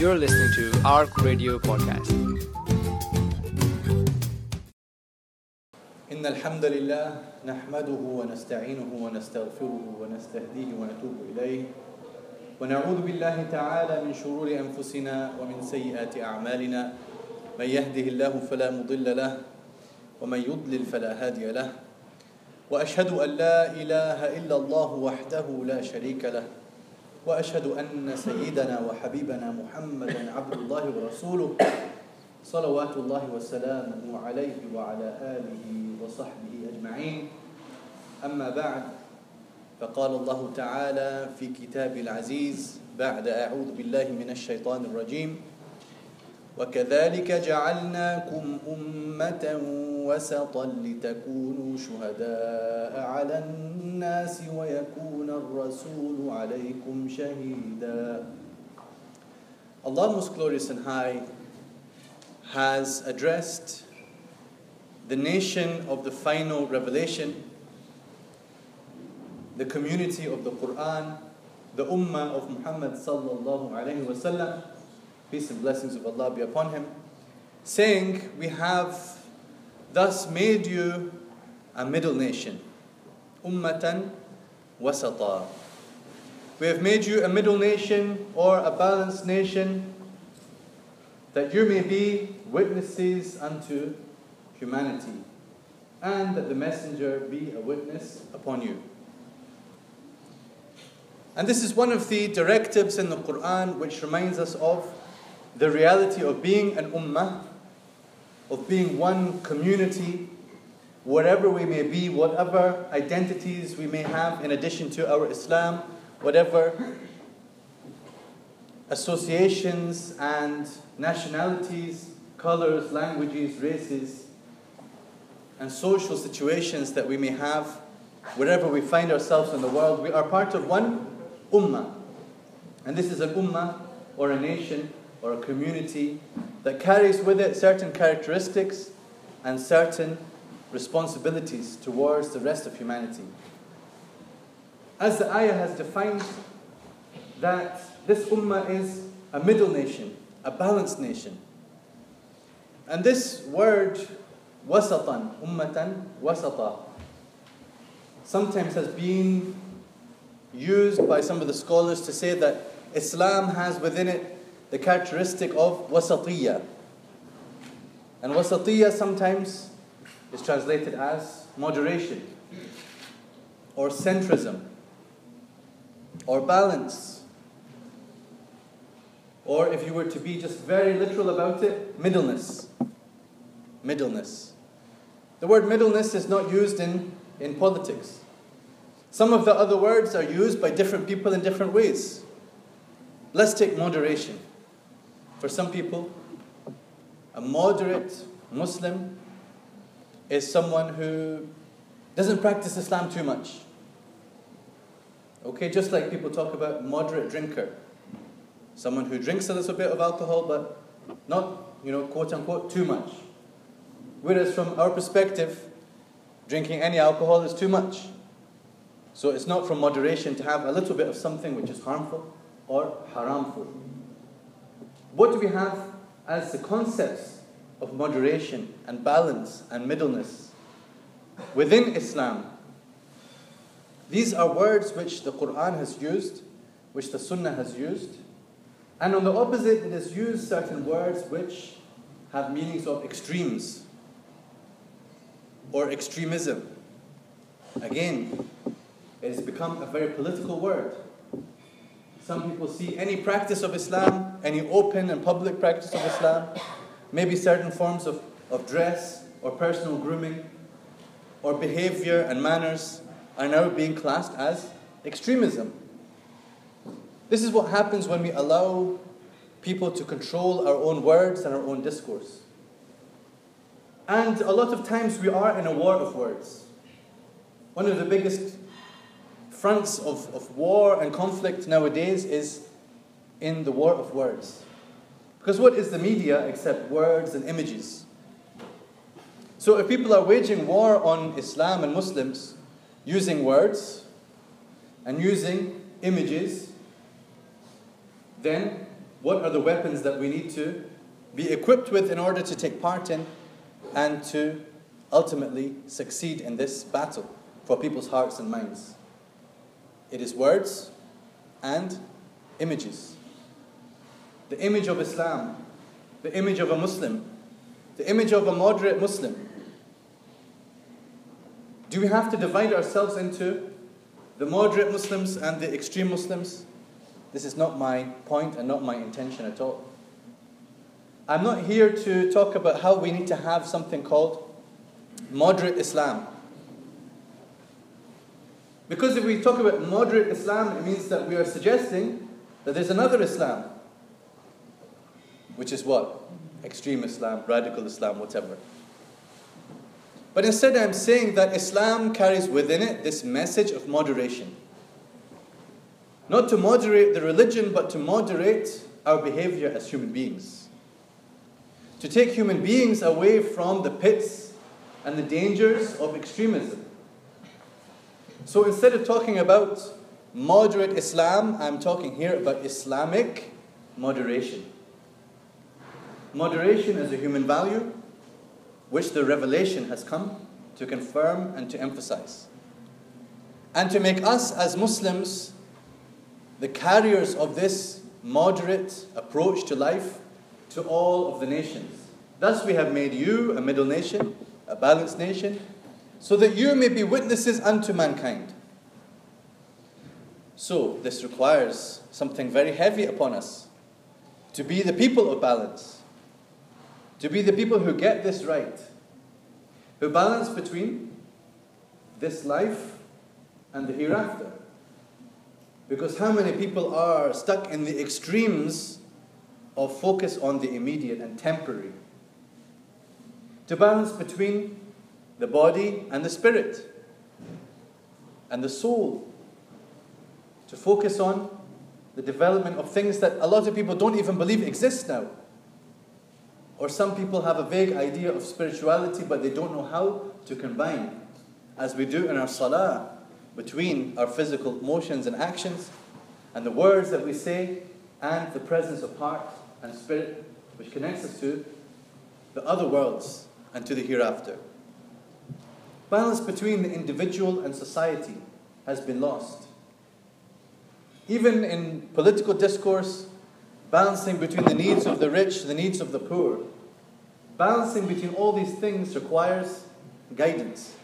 You're listening to ARC Radio Podcast. إن الحمد لله نحمده ونستعينه ونستغفره ونستهديه ونتوب إليه. ونعوذ بالله تعالى من شرور أنفسنا ومن سيئات أعمالنا. من يهده الله فلا مضل له ومن يضلل فلا هادي له. وأشهد أن لا إله إلا الله وحده لا شريك له. وأشهد أن سيدنا وحبيبنا محمدا عبد الله ورسوله صلوات الله وسلامه عليه وعلى آله وصحبه أجمعين. أما بعد فقال الله تعالى في كتاب العزيز بعد أعوذ بالله من الشيطان الرجيم وكذلك جعلناكم أمة وسطا لتكونوا شهداء على الناس ويكون الرسول عليكم شهيدا Allah most glorious and high has addressed the nation of the final revelation, the community of the Quran, the ummah of Muhammad sallallahu alaihi wasallam, peace and blessings of Allah be upon him, saying, We have thus made you a middle nation, ummatan wasata. We have made you a middle nation or a balanced nation that you may be witnesses unto humanity, and that the messenger be a witness upon you. And this is one of the directives in the Quran which reminds us of the reality of being an ummah, of being one community, wherever we may be, whatever identities we may have in addition to our Islam, whatever associations and nationalities, colors, languages, races, and social situations that we may have, wherever we find ourselves in the world, we are part of one ummah. And this is an ummah or a nation or a community that carries with it certain characteristics and certain responsibilities towards the rest of humanity. As the ayah has defined, that this ummah is a middle nation, a balanced nation. And this word, wasatan, ummatan, wasata, sometimes has been used by some of the scholars to say that Islam has within it the characteristic of wasatiyya. And wasatiyya sometimes is translated as moderation or centrism or balance. Or if you were to be just very literal about it, middleness. Middleness. The word middleness is not used in, in politics. Some of the other words are used by different people in different ways. Let's take moderation. For some people, a moderate Muslim is someone who doesn't practice Islam too much. Okay, just like people talk about moderate drinker. Someone who drinks a little bit of alcohol, but not, you know, quote unquote, too much. Whereas from our perspective, drinking any alcohol is too much. So it's not from moderation to have a little bit of something which is harmful or haramful. What do we have as the concepts of moderation and balance and middleness within Islam? These are words which the Quran has used, which the Sunnah has used. And on the opposite, it has used certain words which have meanings of extremes or extremism. Again, it has become a very political word. Some people see any practice of Islam, any open and public practice of Islam, maybe certain forms of, of dress or personal grooming or behavior and manners are now being classed as extremism. This is what happens when we allow people to control our own words and our own discourse. And a lot of times we are in a war of words. One of the biggest fronts of, of war and conflict nowadays is in the war of words. Because what is the media except words and images? So if people are waging war on Islam and Muslims using words and using images, then What are the weapons that we need to be equipped with in order to take part in and to ultimately succeed in this battle for people's hearts and minds? It is words and images. The image of Islam, the image of a Muslim, the image of a moderate Muslim. Do we have to divide ourselves into the moderate Muslims and the extreme Muslims? This is not my point and not my intention at all. I'm not here to talk about how we need to have something called moderate Islam. Because if we talk about moderate Islam, it means that we are suggesting that there's another Islam, which is what? Extreme Islam, radical Islam, whatever. But instead, I'm saying that Islam carries within it this message of moderation. Not to moderate the religion, but to moderate our behavior as human beings. To take human beings away from the pits and the dangers of extremism. So instead of talking about moderate Islam, I'm talking here about Islamic moderation. Moderation is a human value which the revelation has come to confirm and to emphasize. And to make us as Muslims the carriers of this moderate approach to life to all of the nations. Thus, we have made you a middle nation, a balanced nation, so that you may be witnesses unto mankind. So, this requires something very heavy upon us to be the people of balance, to be the people who get this right, who balance between this life and the hereafter. Because how many people are stuck in the extremes of focus on the immediate and temporary? To balance between the body and the spirit and the soul. To focus on the development of things that a lot of people don't even believe exist now. Or some people have a vague idea of spirituality, but they don't know how to combine, as we do in our salah, between our physical motions and actions and the words that we say and the presence of heart and spirit which connects us to the other worlds and to the hereafter. Balance between the individual and society has been lost. Even in political discourse, balancing between the needs of the rich, the needs of the poor, balancing between all these things requires guidance.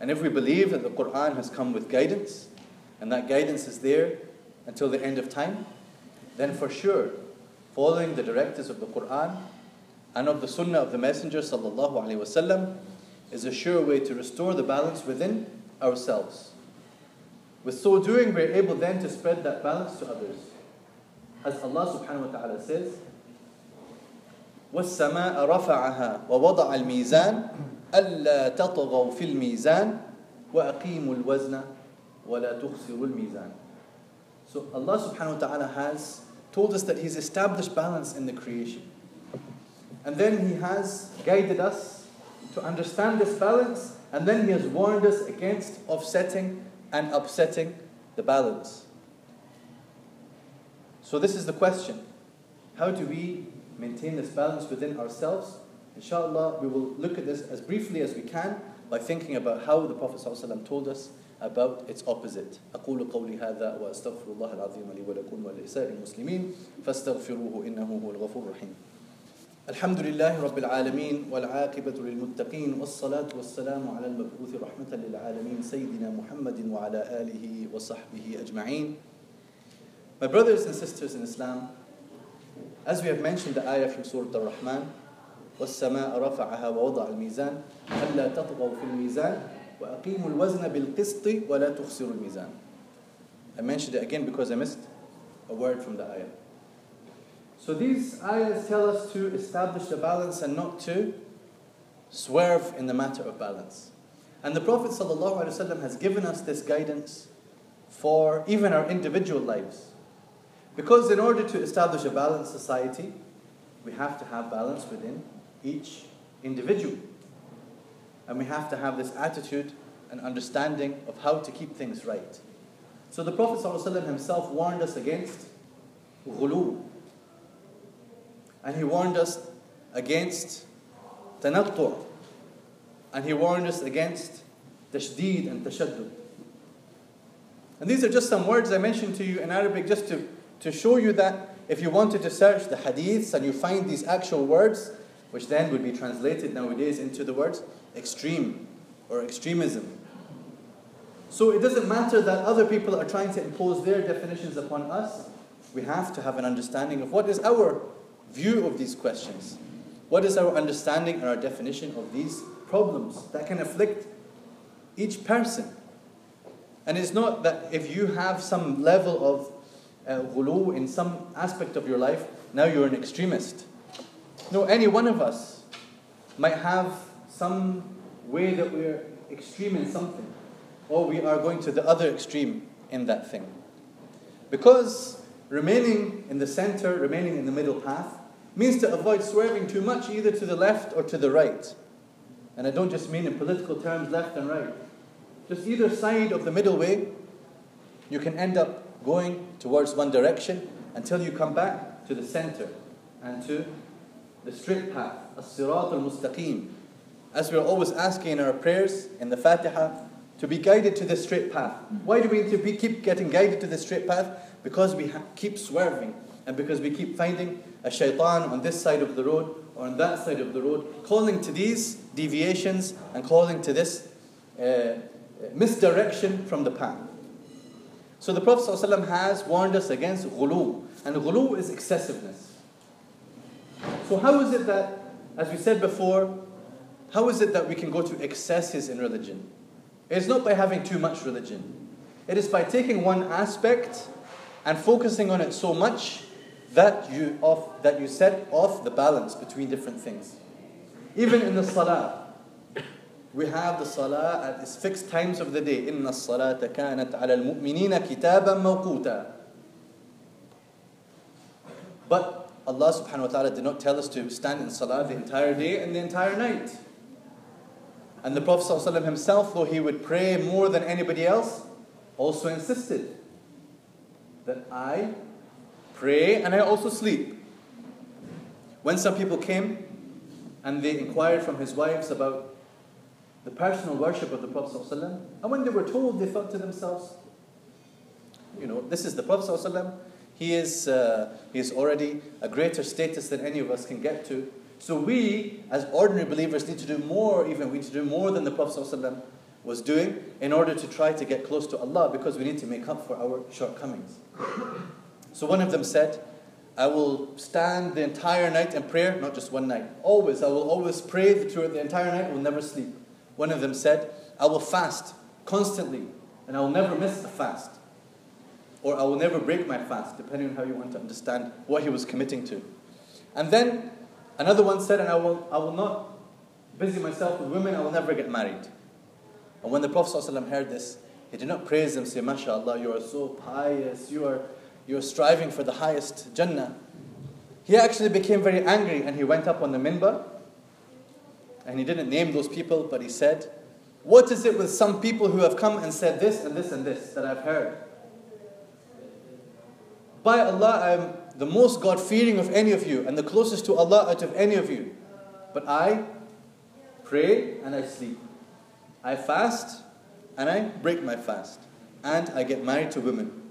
And if we believe that the Quran has come with guidance, and that guidance is there until the end of time, then for sure, following the directives of the Quran and of the Sunnah of the Messenger sallallahu alaihi wasallam is a sure way to restore the balance within ourselves. With so doing, we're able then to spread that balance to others. As Allah subhanahu wa ta'ala says, والسماء رفعها ووضع الميزان ألا تطغوا في الميزان وأقيموا الوزن ولا تخسروا الميزان So Allah subhanahu wa ta'ala has told us that He's established balance in the creation. And then He has guided us to understand this balance, and then He has warned us against offsetting and upsetting the balance. So this is the question. How do we maintain this balance within ourselves? Inshallah, we will look at this as briefly as we can by thinking about how the Prophet ﷺ told us about its opposite. أقول قولي هذا وأستغفر الله العظيم لي ولكم ولسائر المسلمين فاستغفروه إنه هو الغفور الرحيم. الحمد لله رب العالمين والعاقبة للمتقين والصلاة والسلام على المبعوث رحمة للعالمين سيدنا محمد وعلى آله وصحبه أجمعين. My brothers and sisters in Islam, as we have mentioned the ayah from Surah Al-Rahman, والسماء رفعها ووضع الميزان ألا تطغوا في الميزان وأقيموا الوزن بالقسط ولا تخسروا الميزان I mentioned it again because I missed a word from the ayah. So these ayahs tell us to establish the balance and not to swerve in the matter of balance. And the Prophet ﷺ has given us this guidance for even our individual lives. Because in order to establish a balanced society, we have to have balance within each individual. And we have to have this attitude and understanding of how to keep things right. So the Prophet ﷺ himself warned us against ghulu, And he warned us against tanattu' and he warned us against tashdid and tashaddud. And these are just some words I mentioned to you in Arabic just to, to show you that if you wanted to search the hadiths and you find these actual words, which then would be translated nowadays into the words extreme or extremism. So it doesn't matter that other people are trying to impose their definitions upon us. We have to have an understanding of what is our view of these questions. What is our understanding and our definition of these problems that can afflict each person? And it's not that if you have some level of uh, in some aspect of your life, now you're an extremist. No, any one of us might have some way that we're extreme in something, or we are going to the other extreme in that thing. Because remaining in the center, remaining in the middle path, means to avoid swerving too much either to the left or to the right. And I don't just mean in political terms left and right. Just either side of the middle way, you can end up going towards one direction until you come back to the center and to the straight path, as-sirat al-mustaqim. As we're always asking in our prayers in the Fatiha, to be guided to the straight path. Why do we need to be, keep getting guided to the straight path? Because we ha- keep swerving and because we keep finding a shaitan on this side of the road or on that side of the road, calling to these deviations and calling to this uh, misdirection from the path. So the Prophet ﷺ has warned us against ghulu, and ghulu is excessiveness. So how is it that, as we said before, how is it that we can go to excesses in religion? It is not by having too much religion. It is by taking one aspect and focusing on it so much that you off that you set off the balance between different things. Even in the salah, we have the salah at its fixed times of the day. إن الصلاة كانت على المؤمنين كتابا موقوتا. But Allah subhanahu wa ta'ala did not tell us to stand in salah the entire day and the entire night. And the Prophet ﷺ himself, though he would pray more than anybody else, also insisted that I pray and I also sleep. When some people came and they inquired from his wives about the personal worship of the Prophet ﷺ, and when they were told, they thought to themselves, you know, this is the Prophet ﷺ. He is, uh, he is already a greater status than any of us can get to. So we, as ordinary believers, need to do more, even we need to do more than the Prophet ﷺ was doing in order to try to get close to Allah because we need to make up for our shortcomings. So one of them said, I will stand the entire night in prayer, not just one night. Always, I will always pray throughout the entire night, I will never sleep. One of them said, I will fast constantly, and I will never miss a fast. Or I will never break my fast, depending on how you want to understand what he was committing to. And then Another one said, and I will, I will not busy myself with women, I will never get married. And when the Prophet ﷺ heard this, he did not praise them, say, MashaAllah, you are so pious, you are, you are striving for the highest Jannah. He actually became very angry and he went up on the minbar and he didn't name those people, but he said, What is it with some people who have come and said this and this and this that I've heard? By Allah, I am the most God fearing of any of you and the closest to Allah out of any of you. But I pray and I sleep. I fast and I break my fast. And I get married to women.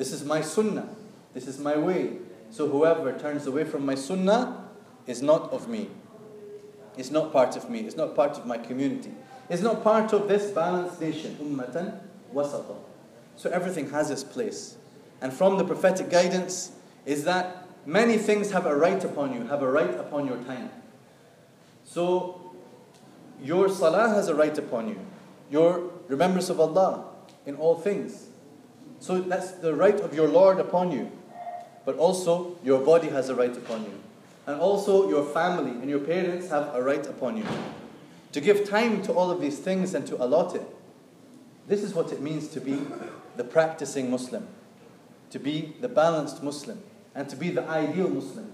This is my sunnah. This is my way. So whoever turns away from my sunnah is not of me. It's not part of me. It's not part of my community. It's not part of this balanced nation. Ummatan wasata. So everything has its place. And from the prophetic guidance, is that many things have a right upon you, have a right upon your time. So, your salah has a right upon you, your remembrance of Allah in all things. So, that's the right of your Lord upon you. But also, your body has a right upon you. And also, your family and your parents have a right upon you. To give time to all of these things and to allot it. This is what it means to be the practicing Muslim, to be the balanced Muslim and to be the ideal Muslim.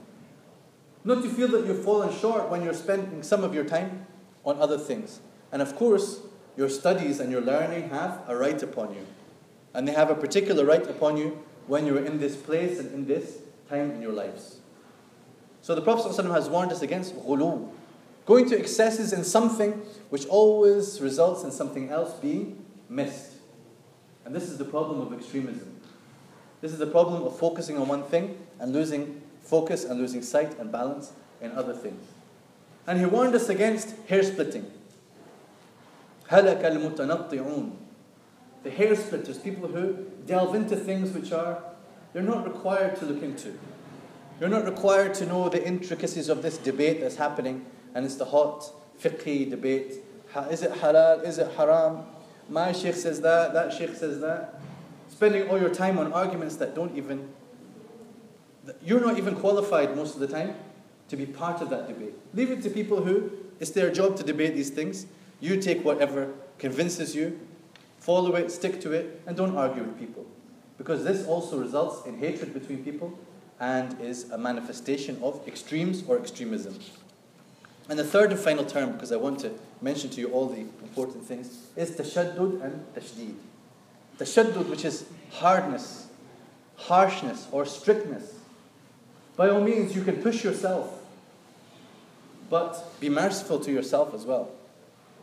Not to feel that you've fallen short when you're spending some of your time on other things. And of course, your studies and your learning have a right upon you. And they have a particular right upon you when you're in this place and in this time in your lives. So the Prophet ﷺ has warned us against ghulu, going to excesses in something which always results in something else being missed. And this is the problem of extremism. This is the problem of focusing on one thing and losing focus and losing sight and balance in other things. And he warned us against hair splitting. هَلَكَ الْمُتَنَطِّعُونَ the hair splitters, people who delve into things which are, they're not required to look into. You're not required to know the intricacies of this debate that's happening, and it's the hot fiqhi debate. Is it halal? Is it haram? My sheikh says that, that sheikh says that. Spending all your time on arguments that don't even, you're not even qualified most of the time to be part of that debate. Leave it to people who, it's their job to debate these things. You take whatever convinces you, follow it, stick to it, and don't argue with people. Because this also results in hatred between people and is a manifestation of extremes or extremism. And the third and final term, because I want to mention to you all the important things, is tashaddud and tashdid. Tashaddud, which is hardness, harshness, or strictness. By all means, you can push yourself, but be merciful to yourself as well.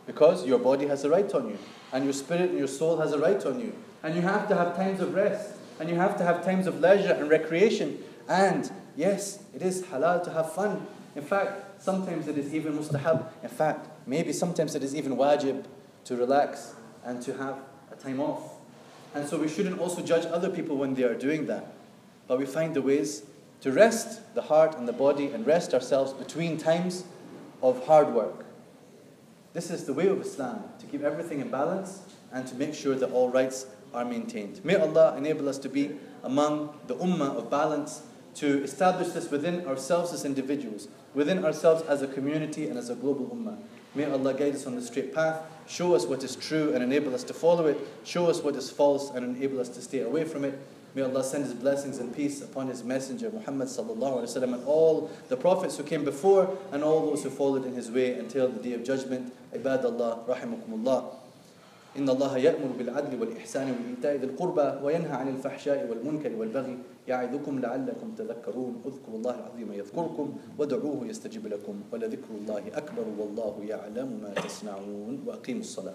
Because your body has a right on you, and your spirit and your soul has a right on you. And you have to have times of rest, and you have to have times of leisure and recreation. And yes, it is halal to have fun. In fact, sometimes it is even mustahab. In fact, maybe sometimes it is even wajib to relax and to have a time off. And so we shouldn't also judge other people when they are doing that. But we find the ways to rest the heart and the body and rest ourselves between times of hard work. This is the way of Islam, to keep everything in balance and to make sure that all rights are maintained. May Allah enable us to be among the ummah of balance, to establish this within ourselves as individuals, within ourselves as a community and as a global ummah. May Allah guide us on the straight path, show us what is true and enable us to follow it, show us what is false and enable us to stay away from it. May Allah send His blessings and peace upon His Messenger Muhammad wasallam and all the prophets who came before and all those who followed in His way until the day of judgment. Ibadallah, rahimakumullah. إن الله يأمر بالعدل والإحسان وإيتاء ذي القربى وينهى عن الفحشاء والمنكر والبغي يعظكم لعلكم تذكرون اذكروا الله العظيم يذكركم ودعوه يستجب لكم ولذكر الله أكبر والله يعلم ما تصنعون وأقيموا الصلاة